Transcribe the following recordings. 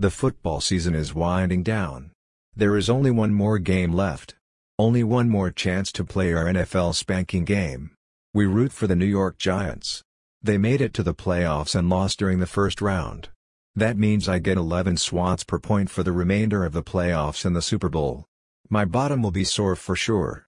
The football season is winding down. There is only one more game left. Only one more chance to play our NFL spanking game. We root for the New York Giants. They made it to the playoffs and lost during the first round. That means I get 11 swats per point for the remainder of the playoffs and the Super Bowl. My bottom will be sore for sure.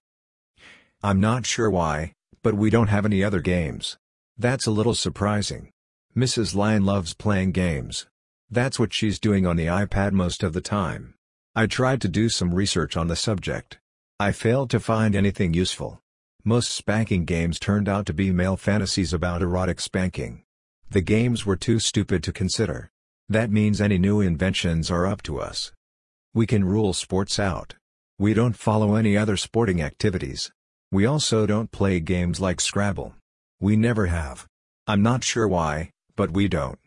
I'm not sure why, but we don't have any other games. That's a little surprising. Mrs. Lyon loves playing games. That's what she's doing on the iPad most of the time. I tried to do some research on the subject. I failed to find anything useful. Most spanking games turned out to be male fantasies about erotic spanking. The games were too stupid to consider. That means any new inventions are up to us. We can rule sports out. We don't follow any other sporting activities. We also don't play games like Scrabble. We never have. I'm not sure why, but we don't.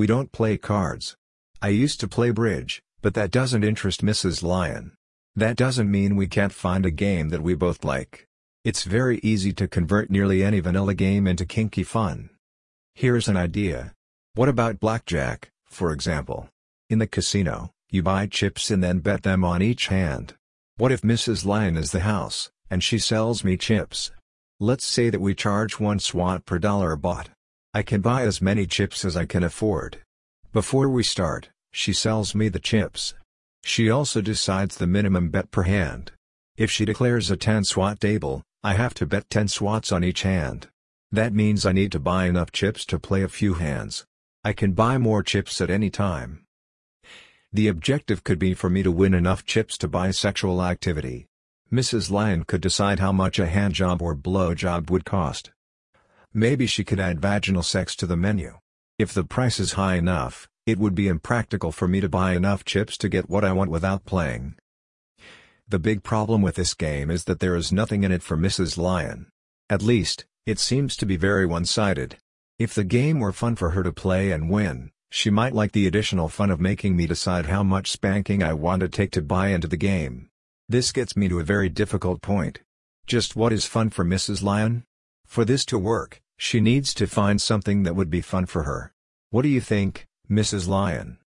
We don't play cards. I used to play bridge, but that doesn't interest Mrs. Lyon. That doesn't mean we can't find a game that we both like. It's very easy to convert nearly any vanilla game into kinky fun. Here's an idea. What about blackjack, for example? In the casino, you buy chips and then bet them on each hand. What if Mrs. Lyon is the house, and she sells me chips? Let's say that we charge one swat per dollar bought. I can buy as many chips as I can afford. Before we start, she sells me the chips. She also decides the minimum bet per hand. If she declares a 10 swat table, I have to bet 10 swats on each hand. That means I need to buy enough chips to play a few hands. I can buy more chips at any time. The objective could be for me to win enough chips to buy sexual activity. Mrs. Lyon could decide how much a handjob or blowjob would cost. Maybe she could add vaginal sex to the menu. If the price is high enough, it would be impractical for me to buy enough chips to get what I want without playing. The big problem with this game is that there is nothing in it for Mrs. Lyon. At least, it seems to be very one-sided. If the game were fun for her to play and win, she might like the additional fun of making me decide how much spanking I want to take to buy into the game. This gets me to a very difficult point. Just what is fun for Mrs. Lyon? For this to work, she needs to find something that would be fun for her. What do you think, Mrs. Lyon?